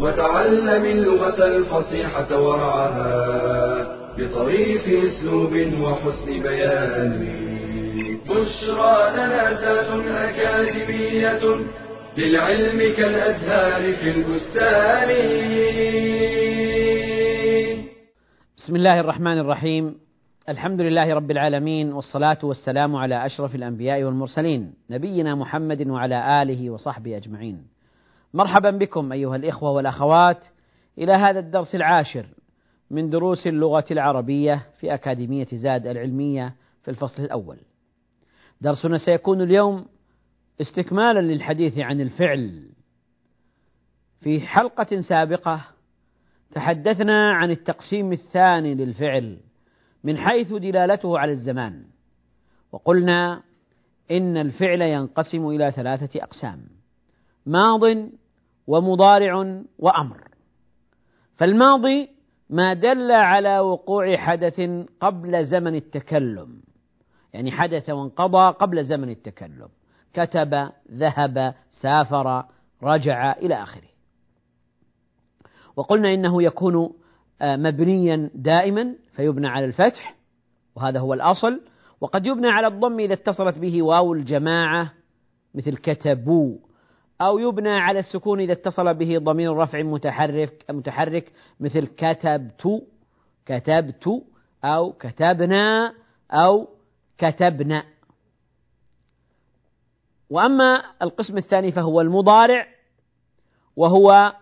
وتعلم اللغة الفصيحة ورعاها بطريف أسلوب وحسن بيان. بشرى لنا زاد أكاديمية للعلم كالأزهار في البستان. بسم الله الرحمن الرحيم. الحمد لله رب العالمين والصلاة والسلام على أشرف الأنبياء والمرسلين نبينا محمد وعلى آله وصحبه أجمعين. مرحبا بكم أيها الإخوة والأخوات إلى هذا الدرس العاشر من دروس اللغة العربية في أكاديمية زاد العلمية في الفصل الأول. درسنا سيكون اليوم استكمالا للحديث عن الفعل. في حلقة سابقة تحدثنا عن التقسيم الثاني للفعل من حيث دلالته على الزمان وقلنا إن الفعل ينقسم إلى ثلاثة أقسام. ماض ومضارع وأمر. فالماضي ما دل على وقوع حدث قبل زمن التكلم. يعني حدث وانقضى قبل زمن التكلم. كتب ذهب سافر رجع إلى آخره. وقلنا إنه يكون مبنيا دائما فيبنى على الفتح وهذا هو الأصل. وقد يبنى على الضم إذا اتصلت به واو الجماعة مثل كتبوا أو يبنى على السكون إذا اتصل به ضمير رفع متحرك متحرك مثل كتبت كتبت أو كتبنا أو كتبنا. وأما القسم الثاني فهو المضارع وهو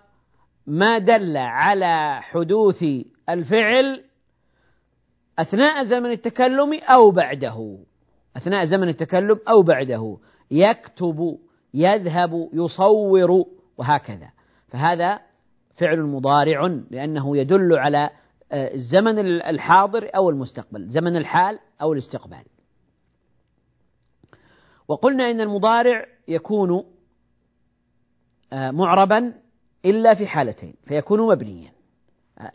ما دل على حدوث الفعل أثناء زمن التكلم أو بعده. أثناء زمن التكلم أو بعده. يكتب يذهب يصور وهكذا. فهذا فعل مضارع لأنه يدل على الزمن الحاضر أو المستقبل زمن الحال أو الاستقبال. وقلنا إن المضارع يكون معربا إلا في حالتين فيكون مبنيا.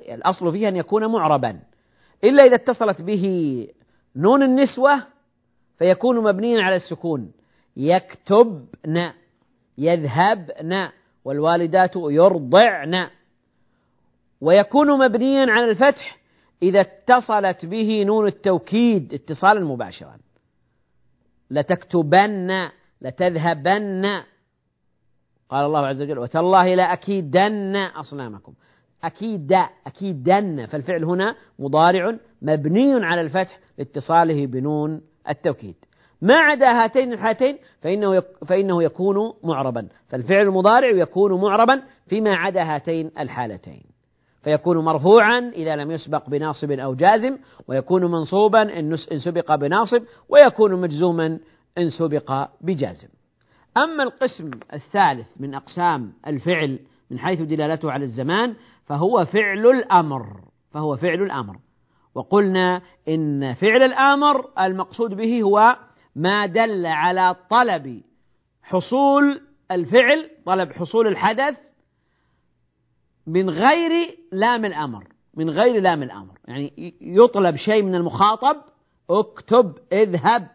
الأصل فيه أن يكون معربا. إلا إذا اتصلت به نون النسوة فيكون مبنيا على السكون. يكتبن يذهبن والوالدات يرضعن. ويكون مبنيا على الفتح إذا اتصلت به نون التوكيد اتصالا مباشرا. لتكتبن لتذهبن. قال الله عز وجل وتالله لأكيدن أصنامكم. أكيد أكيدن. فالفعل هنا مضارع مبني على الفتح لاتصاله بنون التوكيد. ما عدا هاتين الحالتين فإنه فإنه يكون معربا. فالفعل المضارع يكون معربا فيما عدا هاتين الحالتين. فيكون مرفوعا إذا لم يسبق بناصب أو جازم ويكون منصوبا إن سبق بناصب ويكون مجزوما إن سبق بجازم. أما القسم الثالث من أقسام الفعل من حيث دلالته على الزمان فهو فعل الأمر. فهو فعل الأمر. وقلنا إن فعل الأمر المقصود به هو ما دل على طلب حصول الفعل طلب حصول الحدث من غير لام الأمر من غير لام الأمر. يعني يطلب شيء من المخاطب اكتب اذهب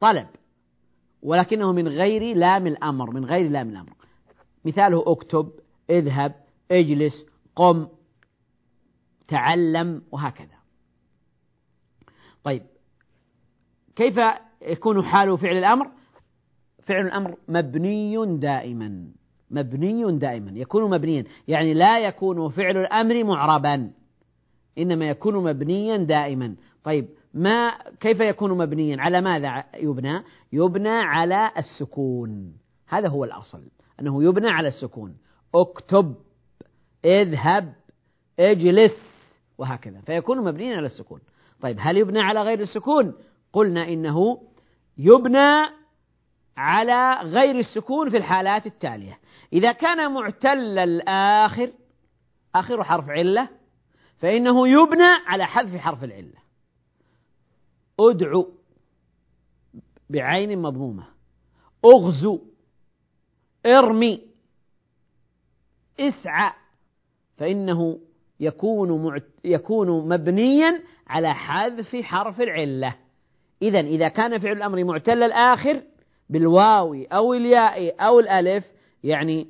طلب. ولكنه من غير لام الأمر من غير لام الأمر. مثاله اكتب اذهب اجلس قم تعلم وهكذا. طيب كيف يكون حال فعل الأمر فعل الأمر مبني دائما مبني دائما يكون مبنيا. يعني لا يكون فعل الأمر معربا إنما يكون مبنيا دائما. طيب ما كيف يكون مبنيا؟ على ماذا يبنى؟ يبنى على السكون. هذا هو الأصل أنه يبنى على السكون. اكتب اذهب اجلس وهكذا. فيكون مبنيا على السكون. طيب هل يبنى على غير السكون؟ قلنا إنه يبنى على غير السكون في الحالات التالية. إذا كان معتل الآخر آخر حرف علة فإنه يبنى على حذف حرف العلة. أدعو بعين مضمومة. أغزو ارمي اسعى فإنه يكون يكون مبنيا على حذف حرف العلة. إذا إذا كان فعل الأمر معتل الآخر بالواو أو الياء أو الألف يعني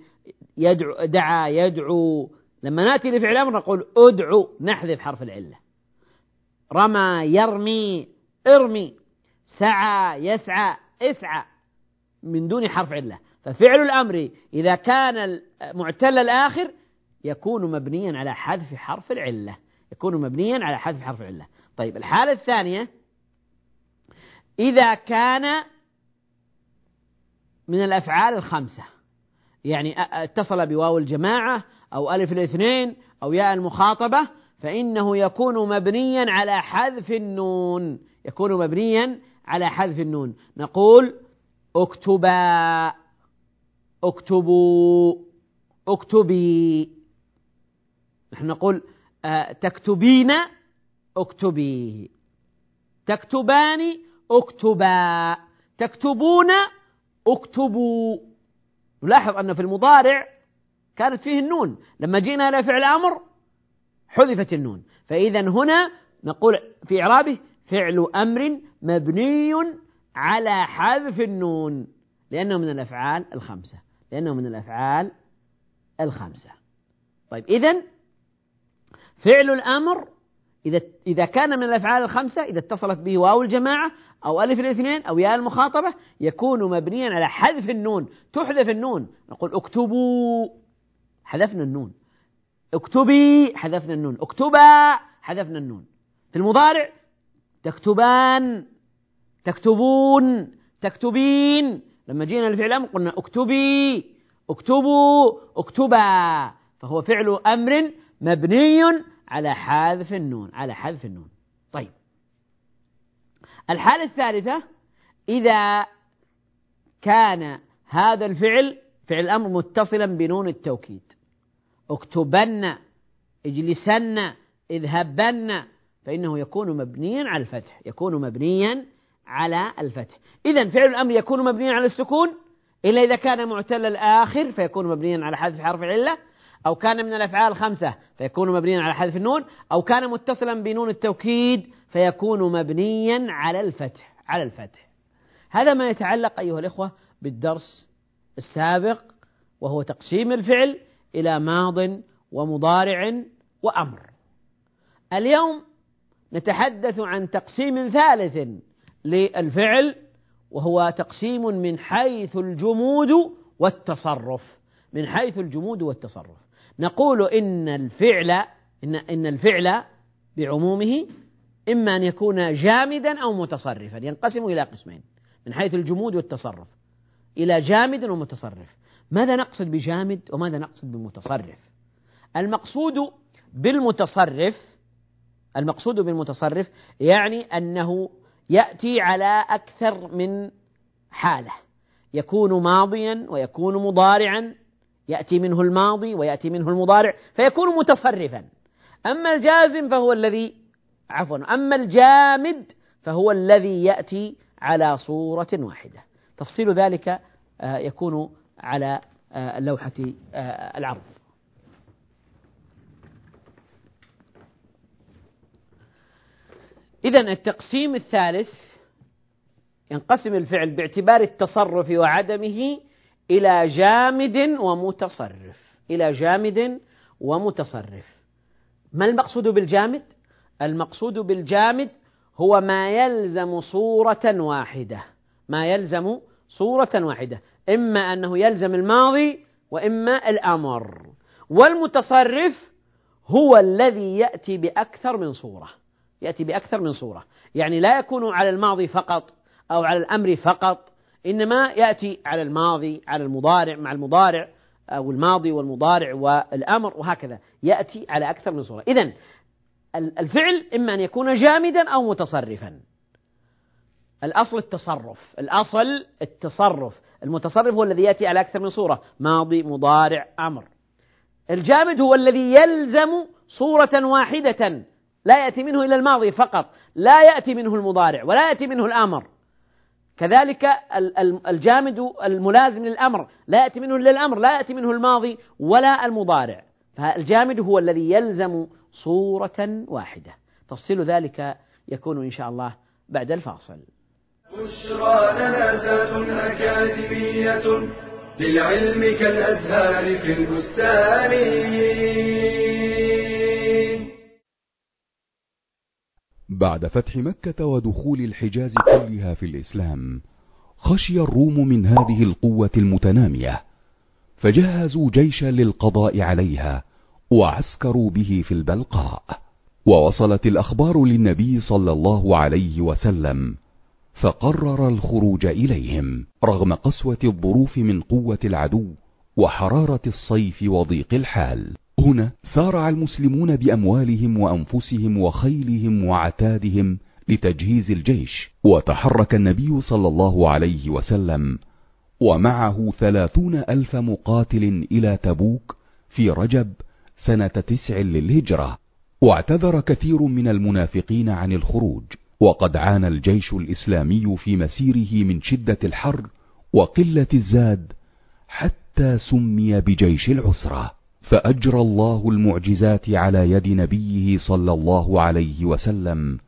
يدعو دعا يدعو. لما نأتي لفعل الأمر نقول أدعو نحذف حرف العلة. رمى يرمي ارمي سعى يسعى اسعى من دون حرف علة. ففعل الأمر إذا كان معتل الآخر يكون مبنيا على حذف حرف العلة. يكون مبنيا على حذف حرف العلة. طيب الحالة الثانية إذا كان من الأفعال الخمسة. يعني اتصل بواو الجماعة أو ألف الاثنين أو ياء المخاطبة فإنه يكون مبنيا على حذف النون. يكون مبنيا على حذف النون. نقول اكتبا اكتبوا اكتبي. نحن نقول آه، تكتبين اكتبي. تكتبان اكتبا تكتبون اكتبوا. نلاحظ أن في المضارع كانت فيه النون. لما جئنا إلى فعل أمر حذفت النون. فإذا هنا نقول في إعرابه فعل أمر مبني على حذف النون. لأنه من الأفعال الخمسة. لأنه من الأفعال الخمسة. طيب إذا فعل الأمر إذا إذا كان من الأفعال الخمسة إذا اتصلت به واو الجماعة أو ألف الاثنين أو ياء المخاطبة يكون مبنيا على حذف النون. تحذف النون. نقول اكتبوا. حذفنا النون. اكتبي حذفنا النون. اكتبا حذفنا النون. في المضارع تكتبان تكتبون تكتبين. لما جينا لفعل أمر قلنا اكتبي اكتبوا اكتبا. فهو فعل أمر مبني على حذف النون على حذف النون. طيب. الحالة الثالثة إذا كان هذا الفعل فعل الأمر متصلا بنون التوكيد. اكتبن اجلسن اذهبن فإنه يكون مبنيا على الفتح يكون مبنيا على الفتح. إذا فعل الأمر يكون مبنيا على السكون إلا إذا كان معتل الآخر فيكون مبنيا على حذف حرف العلة. أو كان من الأفعال الخمسة فيكون مبنيا على حذف النون أو كان متصلا بنون التوكيد فيكون مبنيا على الفتح على الفتح. هذا ما يتعلق أيها الإخوة بالدرس السابق وهو تقسيم الفعل إلى ماض ومضارع وأمر. اليوم نتحدث عن تقسيم ثالث للفعل وهو تقسيم من حيث الجمود والتصرف من حيث الجمود والتصرف. نقول إن الفعل إن إن الفعل بعمومه إما أن يكون جامدا أو متصرفا ينقسم إلى قسمين من حيث الجمود والتصرف. إلى جامد ومتصرف. ماذا نقصد بجامد وماذا نقصد بمتصرف؟ المقصود بالمتصرف المقصود بالمتصرف يعني أنه يأتي على أكثر من حالة. يكون ماضيا ويكون مضارعا يأتي منه الماضي ويأتي منه المضارع فيكون متصرفا. أما الجازم فهو الذي عفوا أما الجامد فهو الذي يأتي على صورة واحدة. تفصيل ذلك آه، يكون على آه، اللوحة آه، العرض. إذا التقسيم الثالث ينقسم الفعل باعتبار التصرف وعدمه إلى جامد ومتصرف. إلى جامد ومتصرف. ما المقصود بالجامد؟ المقصود بالجامد هو ما يلزم صورة واحدة. ما يلزم صورة واحدة. إما أنه يلزم الماضي وإما الأمر. والمتصرف هو الذي يأتي بأكثر من صورة. يأتي بأكثر من صورة. يعني لا يكون على الماضي فقط أو على الأمر فقط. إنما يأتي على الماضي على المضارع مع المضارع أو الماضي والمضارع والأمر وهكذا. يأتي على أكثر من صورة. إذا الفعل إما أن يكون جامدا أو متصرفا. الأصل التصرف. الأصل التصرف. المتصرف هو الذي يأتي على أكثر من صورة. ماضي مضارع أمر. الجامد هو الذي يلزم صورة واحدة. لا يأتي منه إلى الماضي فقط. لا يأتي منه المضارع ولا يأتي منه الأمر. كذلك الجامد الملازم للأمر لا يأتي منه إلا الأمر لا يأتي منه الماضي ولا المضارع. فالجامد هو الذي يلزم صورة واحدة. تفصيل ذلك يكون إن شاء الله بعد الفاصل. بشرى لنا أكاديمية للعلم كالأزهار في البستان. بعد فتح مكة ودخول الحجاز كلها في الإسلام خشي الروم من هذه القوة المتنامية فجهزوا جيشا للقضاء عليها وعسكروا به في البلقاء. ووصلت الأخبار للنبي صلى الله عليه وسلم فقرر الخروج إليهم رغم قسوة الظروف من قوة العدو وحرارة الصيف وضيق الحال. هنا سارع المسلمون بأموالهم وأنفسهم وخيلهم وعتادهم لتجهيز الجيش وتحرك النبي صلى الله عليه وسلم ومعه ثلاثون ألف مقاتل إلى تبوك في رجب سنة تسع للهجرة. واعتذر كثير من المنافقين عن الخروج وقد عانى الجيش الإسلامي في مسيره من شدة الحر وقلة الزاد حتى سمي بجيش العسرة. فأجرى الله المعجزات على يد نبيه صلى الله عليه وسلم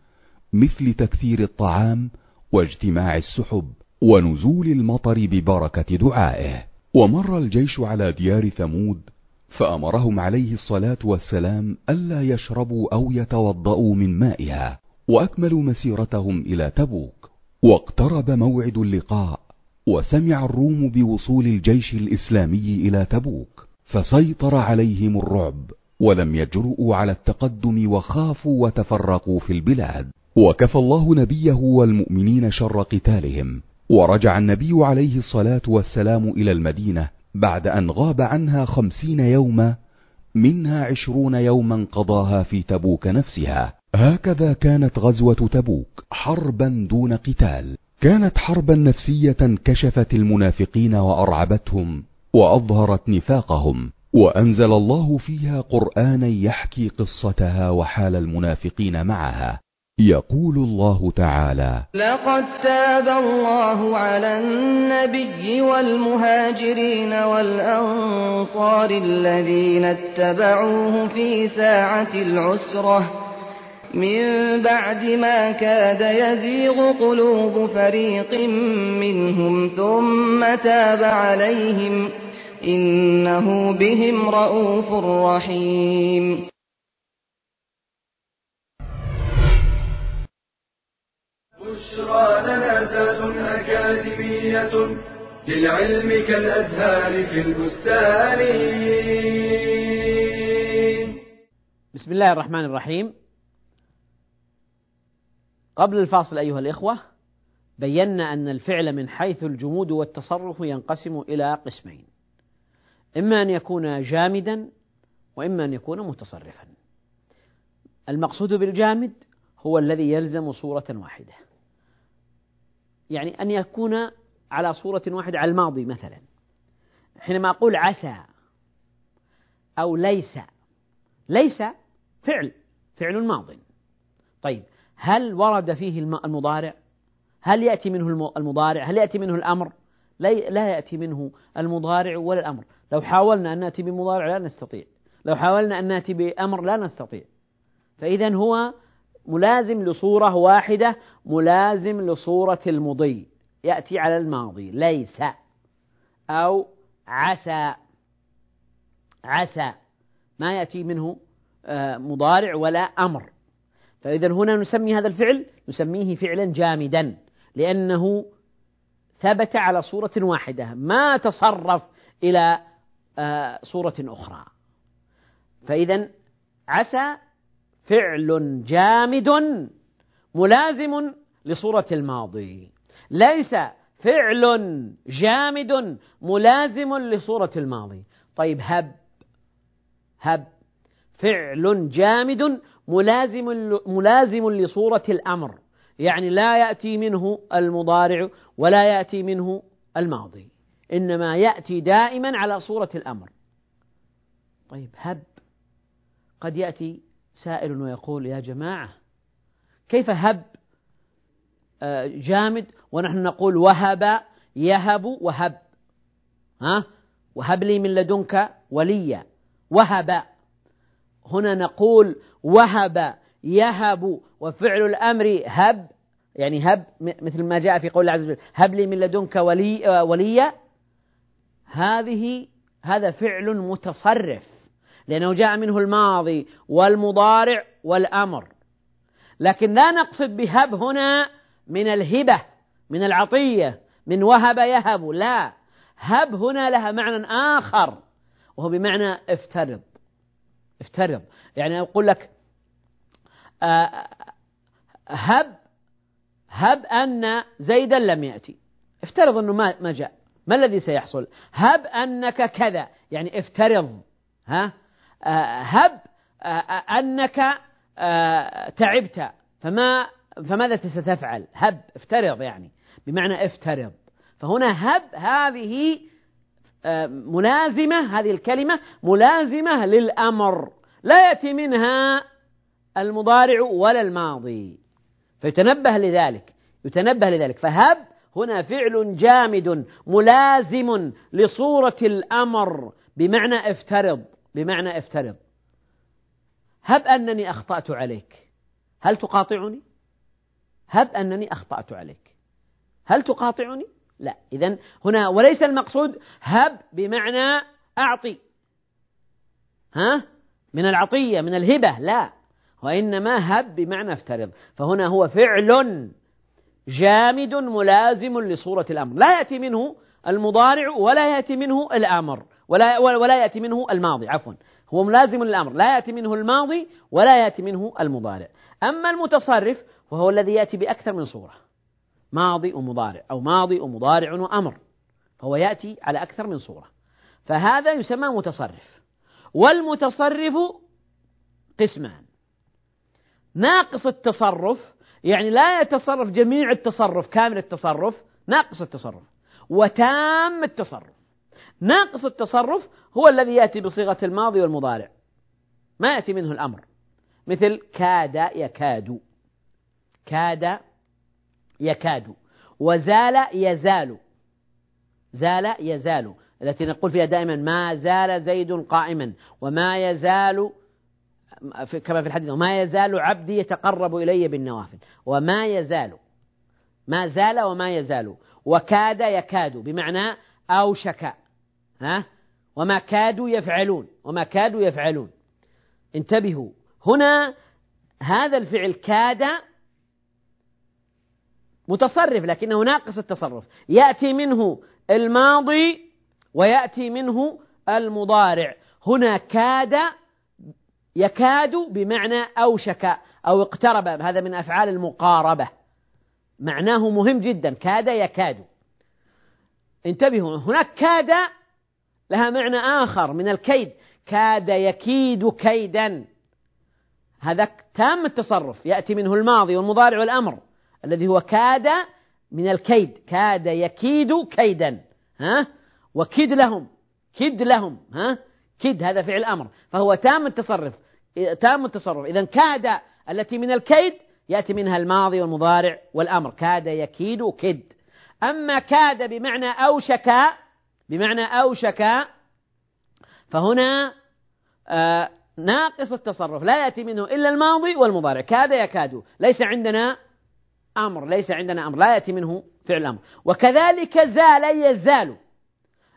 مثل تكثير الطعام واجتماع السحب ونزول المطر ببركة دعائه. ومر الجيش على ديار ثمود فأمرهم عليه الصلاة والسلام ألا يشربوا أو يتوضأوا من مائها وأكملوا مسيرتهم إلى تبوك. واقترب موعد اللقاء وسمع الروم بوصول الجيش الإسلامي إلى تبوك. فسيطر عليهم الرعب ولم يجرؤوا على التقدم وخافوا وتفرقوا في البلاد. وكفى الله نبيه والمؤمنين شر قتالهم. ورجع النبي عليه الصلاة والسلام إلى المدينة بعد أن غاب عنها خمسين يوما منها عشرون يوما قضاها في تبوك نفسها. هكذا كانت غزوة تبوك حربا دون قتال. كانت حربا نفسية كشفت المنافقين وأرعبتهم. وأظهرت نفاقهم وأنزل الله فيها قرانا يحكي قصتها وحال المنافقين معها. يقول الله تعالى لقد تاب الله على النبي والمهاجرين والأنصار الذين اتبعوه في ساعة العسرة. من بعد ما كاد يزيغ قلوب فريق منهم ثم تاب عليهم. إنه بهم رءوف رحيم. بشرى لنا ذات أكاديمية للعلم كالأزهار في البستان. بسم الله الرحمن الرحيم. قبل الفاصل أيها الإخوة بينا أن الفعل من حيث الجمود والتصرف ينقسم إلى قسمين. إما أن يكون جامدا وإما أن يكون متصرفا. المقصود بالجامد هو الذي يلزم صورة واحدة. يعني أن يكون على صورة واحدة على الماضي مثلا. حينما أقول عسى أو ليس ليس فعل فعل ماض. طيب هل ورد فيه المضارع؟ هل يأتي منه المضارع؟ هل يأتي منه الأمر؟ لا يأتي منه المضارع ولا الأمر. لو حاولنا أن نأتي بمضارع لا نستطيع. لو حاولنا أن نأتي بأمر لا نستطيع. فإذا هو ملازم لصورة واحدة ملازم لصورة المضي. يأتي على الماضي. ليس. أو عسى. عسى. ما يأتي منه آه، مضارع ولا أمر. فإذا هنا نسمي هذا الفعل نسميه فعلا جامدا. لأنه ثبت على صورة واحدة ما تصرف إلى آه، صورة أخرى. فإذا عسى فعل جامد ملازم لصورة الماضي. ليس فعل جامد ملازم لصورة الماضي. طيب هب هب. فعل جامد ملازم ملازم لصورة الأمر. يعني لا يأتي منه المضارع ولا يأتي منه الماضي إنما يأتي دائما على صورة الأمر. طيب هب. قد يأتي سائل ويقول يا جماعة كيف هب؟ آه، جامد. ونحن نقول وهب يهب وهب. ها؟ وهب لي من لدنك وليا. وهب. هنا نقول وهب يهب وفعل الأمر هب يعني هب مثل ما جاء في قول الله عز وجل هب لي من لدنك ولي وليا. هذه هذا فعل متصرف لأنه جاء منه الماضي والمضارع والأمر. لكن لا نقصد بهب هنا من الهبة من العطية من وهب يهب لا. هب هنا لها معنى آخر وهو بمعنى افترض. افترض. يعني أقول لك هب هب أن زيدا لم يأتي. افترض أنه ما ما جاء. ما الذي سيحصل؟ هب أنك كذا. يعني افترض ها؟ آه، هب آه، أنك تعبت. فما فماذا ستفعل؟ هب افترض يعني. بمعنى افترض. فهنا هب هذه ملازمة هذه الكلمة ملازمة للأمر. لا يأتي منها المضارع ولا الماضي. فيتنبه لذلك يتنبه لذلك. فهب هنا فعل جامد ملازم لصورة الأمر بمعنى افترض بمعنى افترض. هب أنني أخطأت عليك. هل تقاطعني؟ هب أنني أخطأت عليك. هل تقاطعني؟ لا. إذا هنا وليس المقصود هب بمعنى أعطي. ها؟ من العطية من الهبة. لا. وإنما هب بمعنى افترض. فهنا هو فعل جامد ملازم لصورة الأمر. لا يأتي منه المضارع ولا يأتي منه الأمر. ولا ولا يأتي منه الماضي. عفوا. هو ملازم للأمر. لا يأتي منه الماضي ولا يأتي منه المضارع. أما المتصرف وهو الذي يأتي بأكثر من صورة. ماضي ومضارع. أو ماضي ومضارع وأمر. فهو يأتي على أكثر من صورة. فهذا يسمى متصرف. والمتصرف قسمان. ناقص التصرف يعني لا يتصرف جميع التصرف كامل التصرف ناقص التصرف وتام التصرف. ناقص التصرف هو الذي يأتي بصيغة الماضي والمضارع. ما يأتي منه الأمر. مثل كاد يكاد. كاد يكاد. وزال يزال. زال يزال. التي نقول فيها دائما ما زال زيد قائما. وما يزال كما في الحديث وما يزال عبدي يتقرب إلي بالنوافل وما يزال ما زال وما يزال وكاد يكاد بمعنى أوشك ها؟ وما كادوا يفعلون وما كادوا يفعلون. انتبهوا هنا هذا الفعل كاد متصرف لكنه ناقص التصرف. يأتي منه الماضي ويأتي منه المضارع. هنا كاد يكاد بمعنى أوشك أو اقترب هذا من أفعال المقاربة. معناه مهم جدا كاد يكاد. انتبهوا هناك كاد لها معنى آخر من الكيد. كاد يكيد كيدا. هذا تام التصرف يأتي منه الماضي والمضارع والأمر الذي هو كاد من الكيد. كاد يكيد كيدا ها؟ وكد لهم كد لهم ها؟ كد هذا فعل أمر. فهو تام التصرف. تام التصرف. إذا كاد التي من الكيد يأتي منها الماضي والمضارع والأمر. كاد يكيد كد أما كاد بمعنى أوشك بمعنى أوشك فهنا آه ناقص التصرف. لا يأتي منه إلا الماضي والمضارع. كاد يكاد. ليس عندنا أمر. ليس عندنا أمر. لا يأتي منه فعل أمر. وكذلك زال يزال.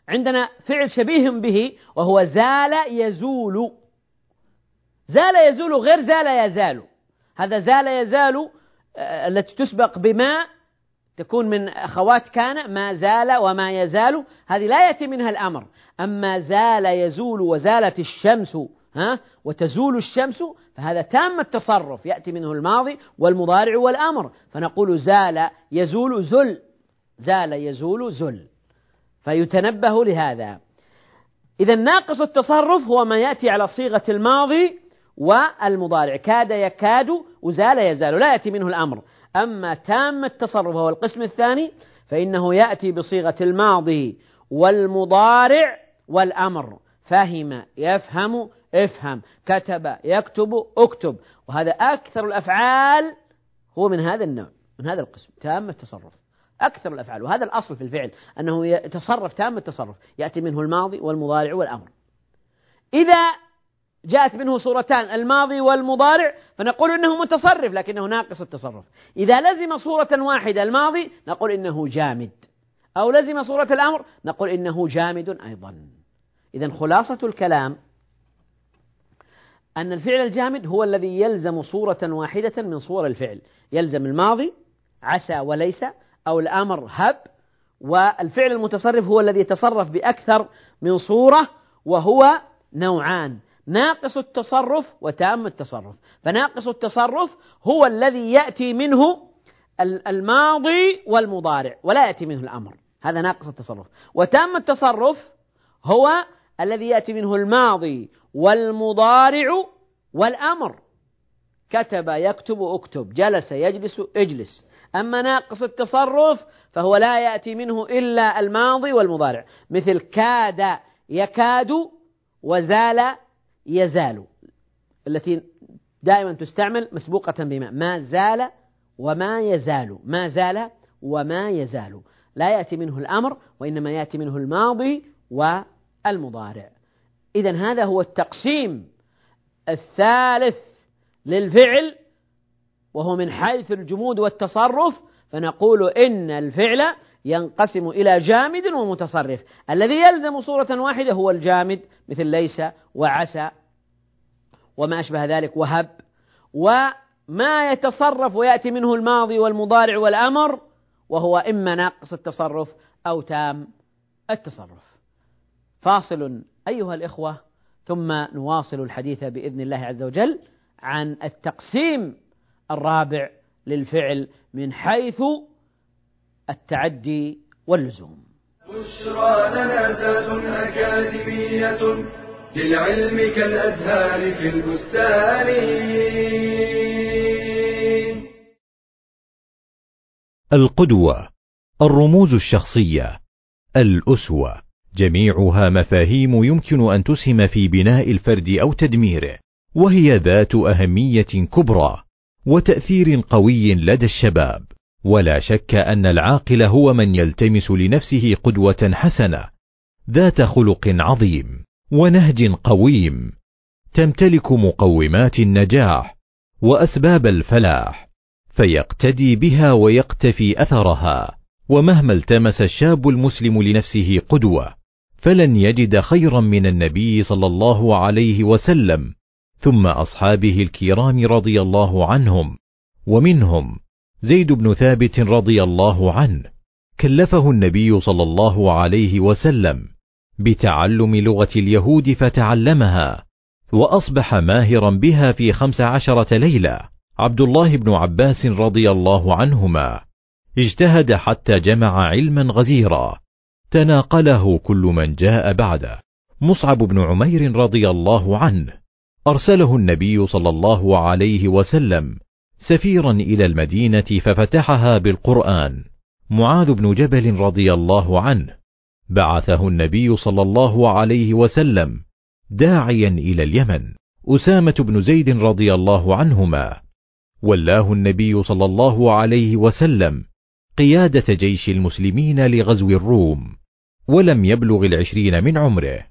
عندنا فعل شبيه به وهو زال يزول. زال يزول غير زال يزال. هذا زال يزال آه، التي تسبق بما تكون من أخوات كان ما زال وما يزال هذه لا يأتي منها الأمر. أما زال يزول وزالت الشمس ها وتزول الشمس فهذا تام التصرف يأتي منه الماضي والمضارع والأمر. فنقول زال يزول زل زال يزول زل. فيتنبه لهذا. إذا ناقص التصرف هو ما يأتي على صيغة الماضي والمضارع. كاد يكاد وزال يزال. لا يأتي منه الأمر. أما تام التصرف وهو القسم الثاني فإنه يأتي بصيغة الماضي والمضارع والأمر. فهم يفهم افهم. كتب يكتب اكتب. وهذا أكثر الأفعال هو من هذا النوع من هذا القسم. تام التصرف. أكثر الأفعال. وهذا الأصل في الفعل أنه يتصرف تام التصرف. يأتي منه الماضي والمضارع والأمر. إذا جاءت منه صورتان الماضي والمضارع فنقول إنه متصرف لكنه ناقص التصرف. إذا لزم صورة واحدة الماضي نقول إنه جامد. أو لزم صورة الأمر نقول إنه جامد أيضا. اذا خلاصة الكلام أن الفعل الجامد هو الذي يلزم صورة واحدة من صور الفعل، يلزم الماضي عسى وليس أو الأمر هب والفعل المتصرف هو الذي يتصرف بأكثر من صورة وهو نوعان ناقص التصرف وتام التصرف. فناقص التصرف هو الذي يأتي منه الماضي والمضارع ولا يأتي منه الأمر. هذا ناقص التصرف. وتام التصرف هو الذي يأتي منه الماضي والمضارع والأمر. كتب يكتب أكتب جلس يجلس اجلس. أما ناقص التصرف فهو لا يأتي منه إلا الماضي والمضارع. مثل كاد يكاد وزال يزال التي دائما تستعمل مسبوقة بما ما زال وما يزال ما زال وما يزال. لا يأتي منه الأمر وإنما يأتي منه الماضي والمضارع. إذا هذا هو التقسيم الثالث للفعل وهو من حيث الجمود والتصرف. فنقول إن الفعل ينقسم إلى جامد ومتصرف. الذي يلزم صورة واحدة هو الجامد مثل ليس وعسى وما أشبه ذلك وهب. وما يتصرف ويأتي منه الماضي والمضارع والأمر وهو إما ناقص التصرف أو تام التصرف. فاصل أيها الإخوة ثم نواصل الحديث بإذن الله عز وجل عن التقسيم الرابع للفعل من حيث التعدي واللزوم. بشرى لنا ذات أكاديمية للعلم كالأزهار في البستان. القدوة الرموز الشخصية الأسوة. جميعها مفاهيم يمكن أن تسهم في بناء الفرد أو تدميره وهي ذات أهمية كبرى وتأثير قوي لدى الشباب. ولا شك أن العاقل هو من يلتمس لنفسه قدوة حسنة ذات خلق عظيم ونهج قويم تمتلك مقومات النجاح وأسباب الفلاح فيقتدي بها ويقتفي أثرها ومهما التمس الشاب المسلم لنفسه قدوة فلن يجد خيرا من النبي صلى الله عليه وسلم ثم أصحابه الكرام رضي الله عنهم ومنهم. زيد بن ثابت رضي الله عنه كلفه النبي صلى الله عليه وسلم بتعلم لغة اليهود فتعلمها وأصبح ماهرا بها في خمس عشرة ليلة. عبد الله بن عباس رضي الله عنهما اجتهد حتى جمع علما غزيرا. تناقله كل من جاء بعده. مصعب بن عمير رضي الله عنه أرسله النبي صلى الله عليه وسلم سفيرا إلى المدينة ففتحها بالقرآن. معاذ بن جبل رضي الله عنه. بعثه النبي صلى الله عليه وسلم داعيا إلى اليمن. أسامة بن زيد رضي الله عنهما. ولاه النبي صلى الله عليه وسلم قيادة جيش المسلمين لغزو الروم ولم يبلغ العشرين من عمره.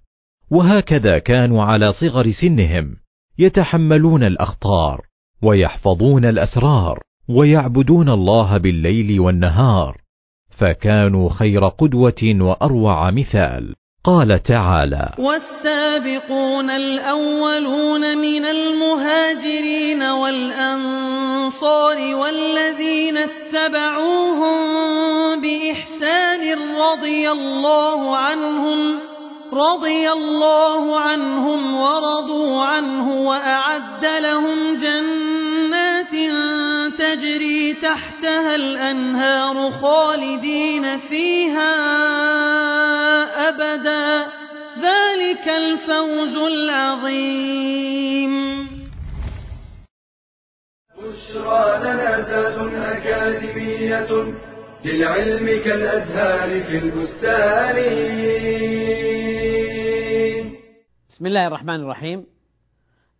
وهكذا كانوا على صغر سنهم يتحملون الأخطار. ويحفظون الأسرار ويعبدون الله بالليل والنهار. فكانوا خير قدوة وأروع مثال. قال تعالى والسابقون الأولون من المهاجرين والأنصار والذين اتبعوهم بإحسان رضي الله عنهم رضي الله عنهم ورضوا عنه وأعد لهم جنات تجري تحتها الأنهار خالدين فيها أبدا. ذلك الفوز العظيم. بشرى لنا ذات أكاديمية للعلم كالأزهار في البستان. بسم الله الرحمن الرحيم.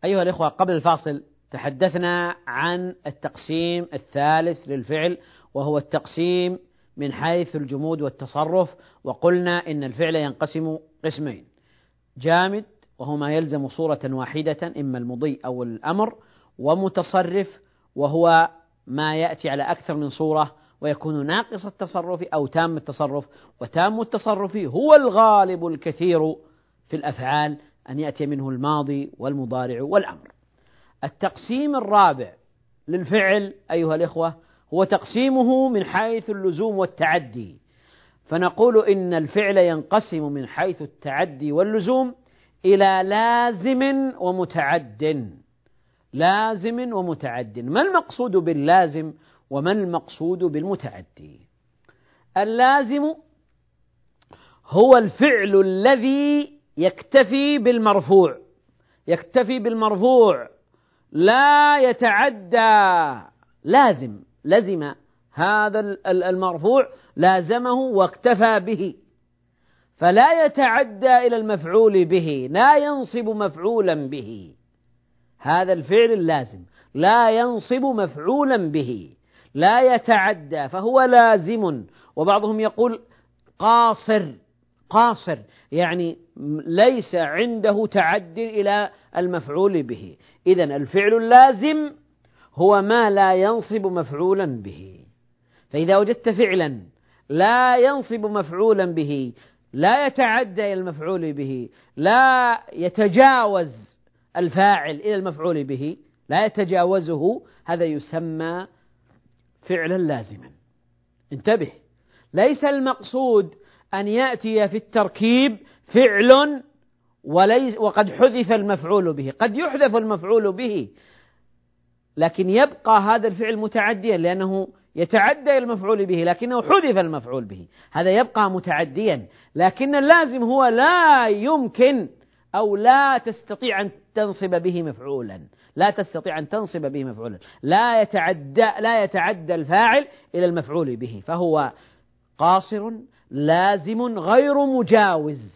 أيها الإخوة قبل الفاصل تحدثنا عن التقسيم الثالث للفعل وهو التقسيم من حيث الجمود والتصرف وقلنا إن الفعل ينقسم قسمين. جامد وهو ما يلزم صورة واحدة إما المضي أو الأمر ومتصرف وهو ما يأتي على أكثر من صورة ويكون ناقص التصرف أو تام التصرف وتام التصرف هو الغالب الكثير في الأفعال أن يأتي منه الماضي والمضارع والأمر. التقسيم الرابع للفعل أيها الإخوة هو تقسيمه من حيث اللزوم والتعدي. فنقول إن الفعل ينقسم من حيث التعدي واللزوم إلى لازم ومتعد. لازم ومتعد. ما المقصود باللازم وما المقصود بالمتعدي اللازم هو الفعل الذي يكتفي بالمرفوع. يكتفي بالمرفوع. لا يتعدى لازم لزم هذا المرفوع لازمه واكتفى به. فلا يتعدى إلى المفعول به لا ينصب مفعولا به. هذا الفعل اللازم. لا ينصب مفعولا به لا يتعدى فهو لازم. وبعضهم يقول قاصر. قاصر يعني ليس عنده تعد إلى المفعول به. اذا الفعل اللازم هو ما لا ينصب مفعولا به. فإذا وجدت فعلا لا ينصب مفعولا به لا يتعدى إلى المفعول به لا يتجاوز الفاعل إلى المفعول به لا يتجاوزه هذا يسمى فعلا لازما. انتبه ليس المقصود أن يأتي في التركيب فعل وليس وقد حذف المفعول به. قد يحذف المفعول به لكن يبقى هذا الفعل متعديا لأنه يتعدى المفعول به لكنه حذف المفعول به. هذا يبقى متعديا لكن اللازم هو لا يمكن أو لا تستطيع أن تنصب به مفعولا. لا تستطيع أن تنصب به مفعولا. لا يتعدى لا يتعدى الفاعل إلى المفعول به فهو قاصر لازم غير مجاوز.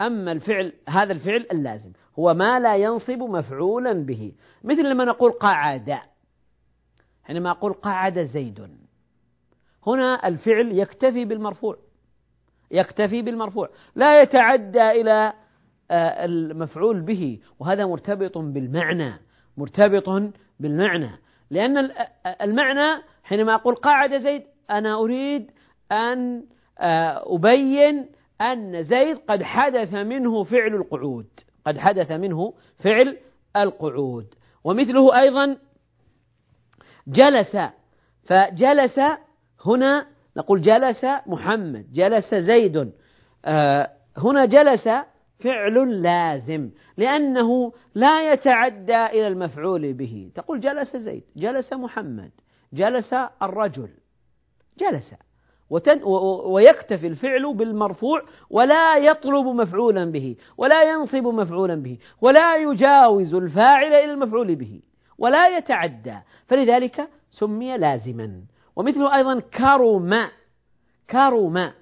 أما الفعل هذا الفعل اللازم. هو ما لا ينصب مفعولا به. مثل لما نقول قعد. حينما أقول قعد زيد. هنا الفعل يكتفي بالمرفوع. يكتفي بالمرفوع. لا يتعدى إلى آه، المفعول به. وهذا مرتبط بالمعنى. مرتبط بالمعنى. لأن آه، المعنى حينما أقول قعد زيد أنا أريد أن آه، أبين أن زيد قد حدث منه فعل القعود. قد حدث منه فعل القعود. ومثله أيضا جلس. فجلس هنا نقول جلس محمد جلس زيد. هنا جلس فعل لازم لأنه لا يتعدى إلى المفعول به. تقول جلس زيد جلس محمد جلس الرجل جلس. وتن ويكتفي الفعل بالمرفوع ولا يطلب مفعولا به ولا ينصب مفعولا به ولا يجاوز الفاعل إلى المفعول به ولا يتعدى. فلذلك سمي لازما. ومثله أيضا كرم. كرم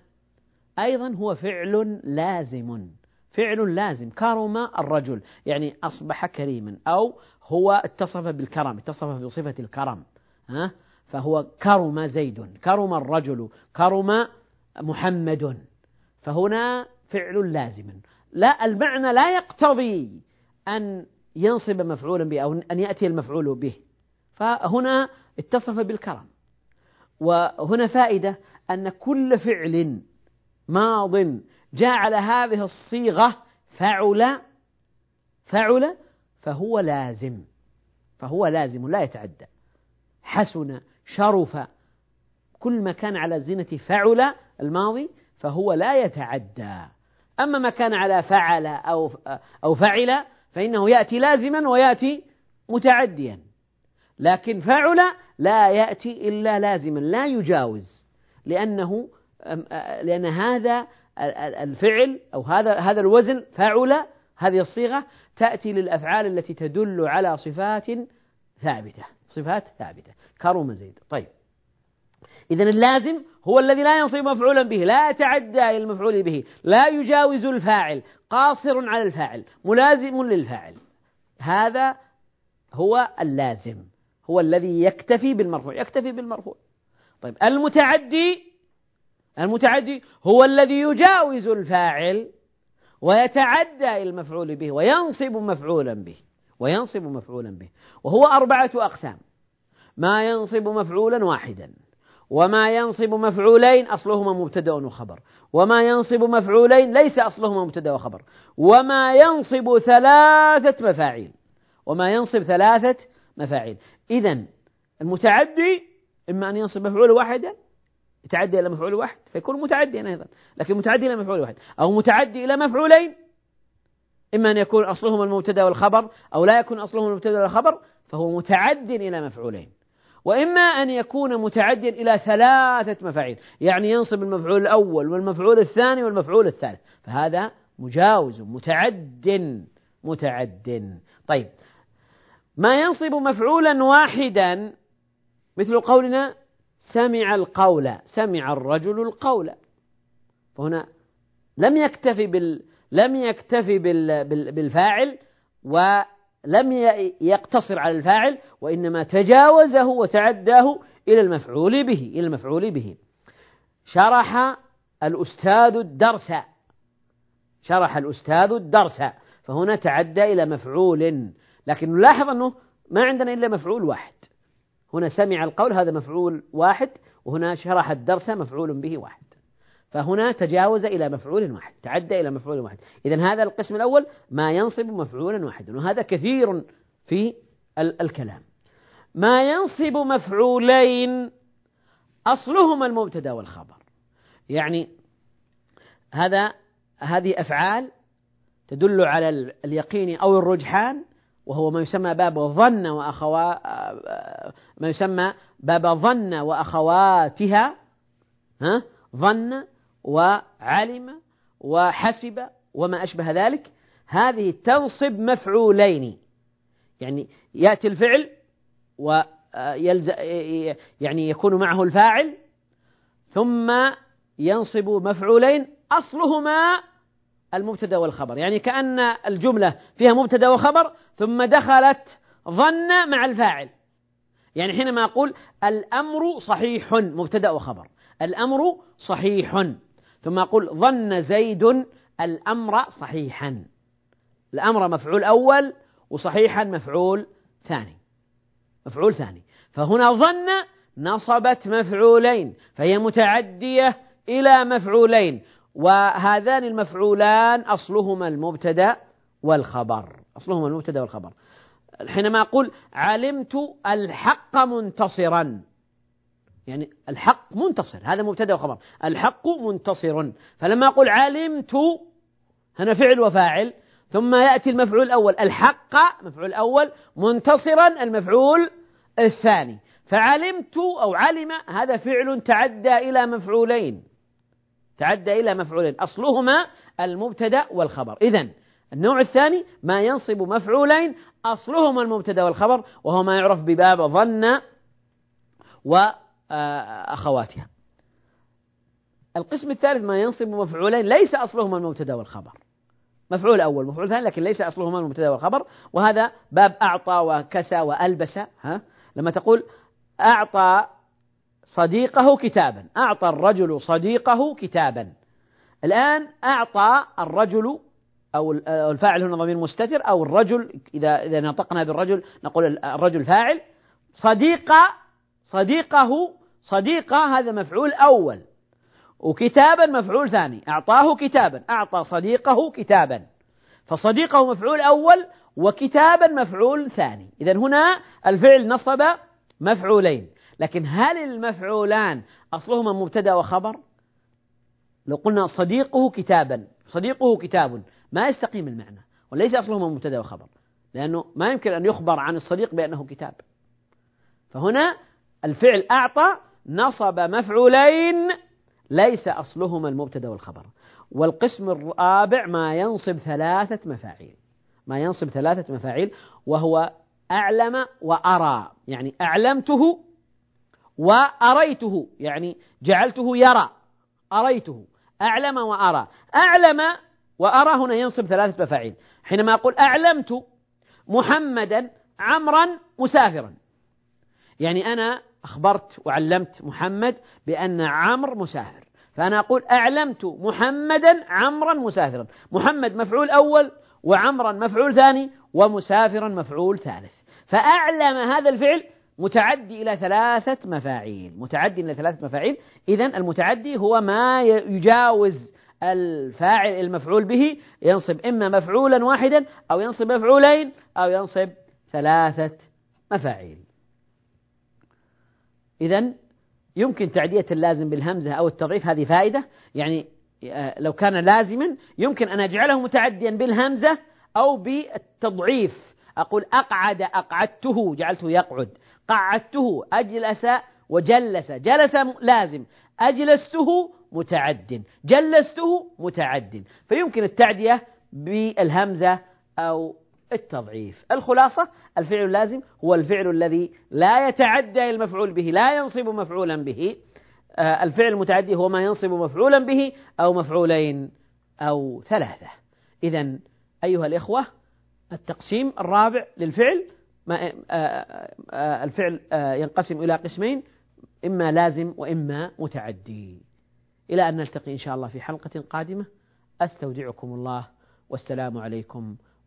أيضا هو فعل لازم. فعل لازم. كرم الرجل. يعني أصبح كريما أو هو اتصف بالكرم اتصف بصفة الكرم. ها؟ فهو كرم زيد كرم الرجل كرم محمد. فهنا فعل لازم. لا المعنى لا يقتضي أن ينصب مفعولا به أو أن يأتي المفعول به. فهنا اتصف بالكرم. وهنا فائدة أن كل فعل ماض جاء على هذه الصيغة فعل فعل فهو لازم. فهو لازم لا يتعدى. حسن شرف كل ما كان على زينة فعل الماضي فهو لا يتعدى. أما ما كان على فعل أو أو فعل فإنه يأتي لازما ويأتي متعديا. لكن فعل لا يأتي إلا لازما لا يجاوز لأنه لأن هذا الفعل أو هذا هذا الوزن فعل هذه الصيغة تأتي للأفعال التي تدل على صفات ثابتة صفات ثابتة. كرم زيد. طيب. إذا اللازم هو الذي لا ينصب مفعولا به لا يتعدى إلى المفعول به لا يجاوز الفاعل قاصر على الفاعل ملازم للفاعل. هذا هو اللازم هو الذي يكتفي بالمرفوع يكتفي بالمرفوع. طيب. المتعدي المتعدي هو الذي يجاوز الفاعل ويتعدى إلى المفعول به وينصب مفعولا به. وينصب مفعولا به. وهو أربعة أقسام. ما ينصب مفعولا واحدا. وما ينصب مفعولين أصلهما مبتدأ وخبر. وما ينصب مفعولين ليس أصلهما مبتدأ وخبر. وما ينصب ثلاثة مفاعيل. وما ينصب ثلاثة مفاعيل. إذا المتعدي إما أن ينصب مفعول واحدا يتعدى إلى مفعول واحد فيكون متعديا أيضا لكن متعدي إلى مفعول واحد. أو متعدي إلى مفعولين إما أن يكون أصلهما المبتدأ والخبر أو لا يكون أصلهما المبتدأ والخبر فهو متعد إلى مفعولين. وإما أن يكون متعديا إلى ثلاثة مفاعيل يعني ينصب المفعول الأول والمفعول الثاني والمفعول الثالث فهذا مجاوز متعد متعد. طيب ما ينصب مفعولا واحدا مثل قولنا سمع القول سمع الرجل القول فهنا لم يكتفي بال لم يكتفي بال... بال... بالفاعل ولم يقتصر على الفاعل وإنما تجاوزه وتعداه إلى المفعول به إلى المفعول به. شرح الأستاذ الدرس. شرح الأستاذ الدرس. فهنا تعدى إلى مفعول. لكن نلاحظ أنه ما عندنا إلا مفعول واحد. هنا سمع القول هذا مفعول واحد وهنا شرح الدرس مفعول به واحد. فهنا تجاوز إلى مفعول واحد تعدى إلى مفعول واحد. إذا هذا القسم الأول ما ينصب مفعولا واحدا وهذا كثير في الكلام. ما ينصب مفعولين أصلهما المبتدأ والخبر. يعني هذا هذه أفعال تدل على اليقين أو الرجحان وهو ما يسمى باب ظن وأخوا ما يسمى باب ظن وأخواتها ها؟ ظن وعلم وحسب وما أشبه ذلك هذه تنصب مفعولين. يعني يأتي الفعل ويلز يعني يكون معه الفاعل ثم ينصب مفعولين أصلهما المبتدا والخبر. يعني كأن الجملة فيها مبتدا وخبر ثم دخلت ظن مع الفاعل. يعني حينما أقول الأمر صحيح مبتدا وخبر. الأمر صحيح. ثم أقول ظن زيد الأمر صحيحا. الأمر مفعول أول وصحيحا مفعول ثاني. مفعول ثاني. فهنا ظن نصبت مفعولين فهي متعدية إلى مفعولين وهذان المفعولان أصلهما المبتدأ والخبر. أصلهما المبتدأ والخبر. حينما أقول علمت الحق منتصرا. يعني الحق منتصر هذا مبتدأ وخبر. الحق منتصر. فلما أقول علمت هنا فعل وفاعل ثم يأتي المفعول الأول. الحق مفعول الأول منتصرا المفعول الثاني. فعلمت أو علم هذا فعل تعدى إلى مفعولين. تعدى إلى مفعولين. أصلهما المبتدأ والخبر. إذا النوع الثاني ما ينصب مفعولين أصلهما المبتدأ والخبر وهو ما يعرف بباب ظن وأخواتها القسم الثالث ما ينصب مفعولين ليس أصلهما المبتدأ والخبر. مفعول أول مفعول ثاني لكن ليس أصلهما المبتدأ والخبر. وهذا باب أعطى وكسى وألبس ها؟ لما تقول أعطى صديقه كتابا أعطى الرجل صديقه كتابا. الآن أعطى الرجل أو الفاعل هنا ضمير مستتر أو الرجل إذا إذا نطقنا بالرجل نقول الرجل فاعل صديق صديقه صديقة هذا مفعول أول. وكتابا مفعول ثاني. أعطاه كتابا أعطى صديقه كتابا. فصديقه مفعول أول وكتابا مفعول ثاني. إذا هنا الفعل نصب مفعولين. لكن هل المفعولان أصلهما مبتدأ وخبر؟ لو قلنا صديقه كتابا صديقه كتاب ما يستقيم المعنى. وليس أصلهما مبتدأ وخبر لأنه ما يمكن أن يخبر عن الصديق بأنه كتاب. فهنا الفعل أعطى نصب مفعولين ليس أصلهما المبتدأ والخبر. والقسم الرابع ما ينصب ثلاثة مفاعيل. ما ينصب ثلاثة مفاعيل وهو أعلم وأرى يعني أعلمته وأريته يعني جعلته يرى أريته أعلم وأرى. أعلم وأرى هنا ينصب ثلاثة مفاعيل. حينما أقول أعلمت محمدا عمرا مسافرا يعني أنا أخبرت وعلمت محمد بأن عمر مسافر. فأنا أقول أعلمت محمدا عمرا مسافرا. محمد مفعول أول وعمرا مفعول ثاني ومسافرا مفعول ثالث. فأعلم هذا الفعل متعدي إلى ثلاثة مفاعيل. متعدي إلى ثلاثة مفاعيل. إذا المتعدي هو ما يجاوز الفاعل المفعول به. ينصب إما مفعولا واحدا أو ينصب مفعولين أو ينصب ثلاثة مفاعيل. إذا يمكن تعدية اللازم بالهمزة أو التضعيف هذه فائدة. يعني آه، لو كان لازما يمكن أن أجعله متعديا بالهمزة أو بالتضعيف. أقول أقعد أقعدته جعلته يقعد. قعدته أجلس وجلس. جلس لازم. أجلسته متعد. جلسته متعد. فيمكن التعدية بالهمزة أو التضعيف. الخلاصة الفعل اللازم هو الفعل الذي لا يتعدى المفعول به لا ينصب مفعولا به. آه، الفعل المتعدي هو ما ينصب مفعولا به أو مفعولين أو ثلاثة. إذا أيها الإخوة التقسيم الرابع للفعل ما آه، آه، الفعل ينقسم إلى قسمين إما لازم وإما متعدي. إلى أن نلتقي إن شاء الله في حلقة قادمة. أستودعكم الله. والسلام عليكم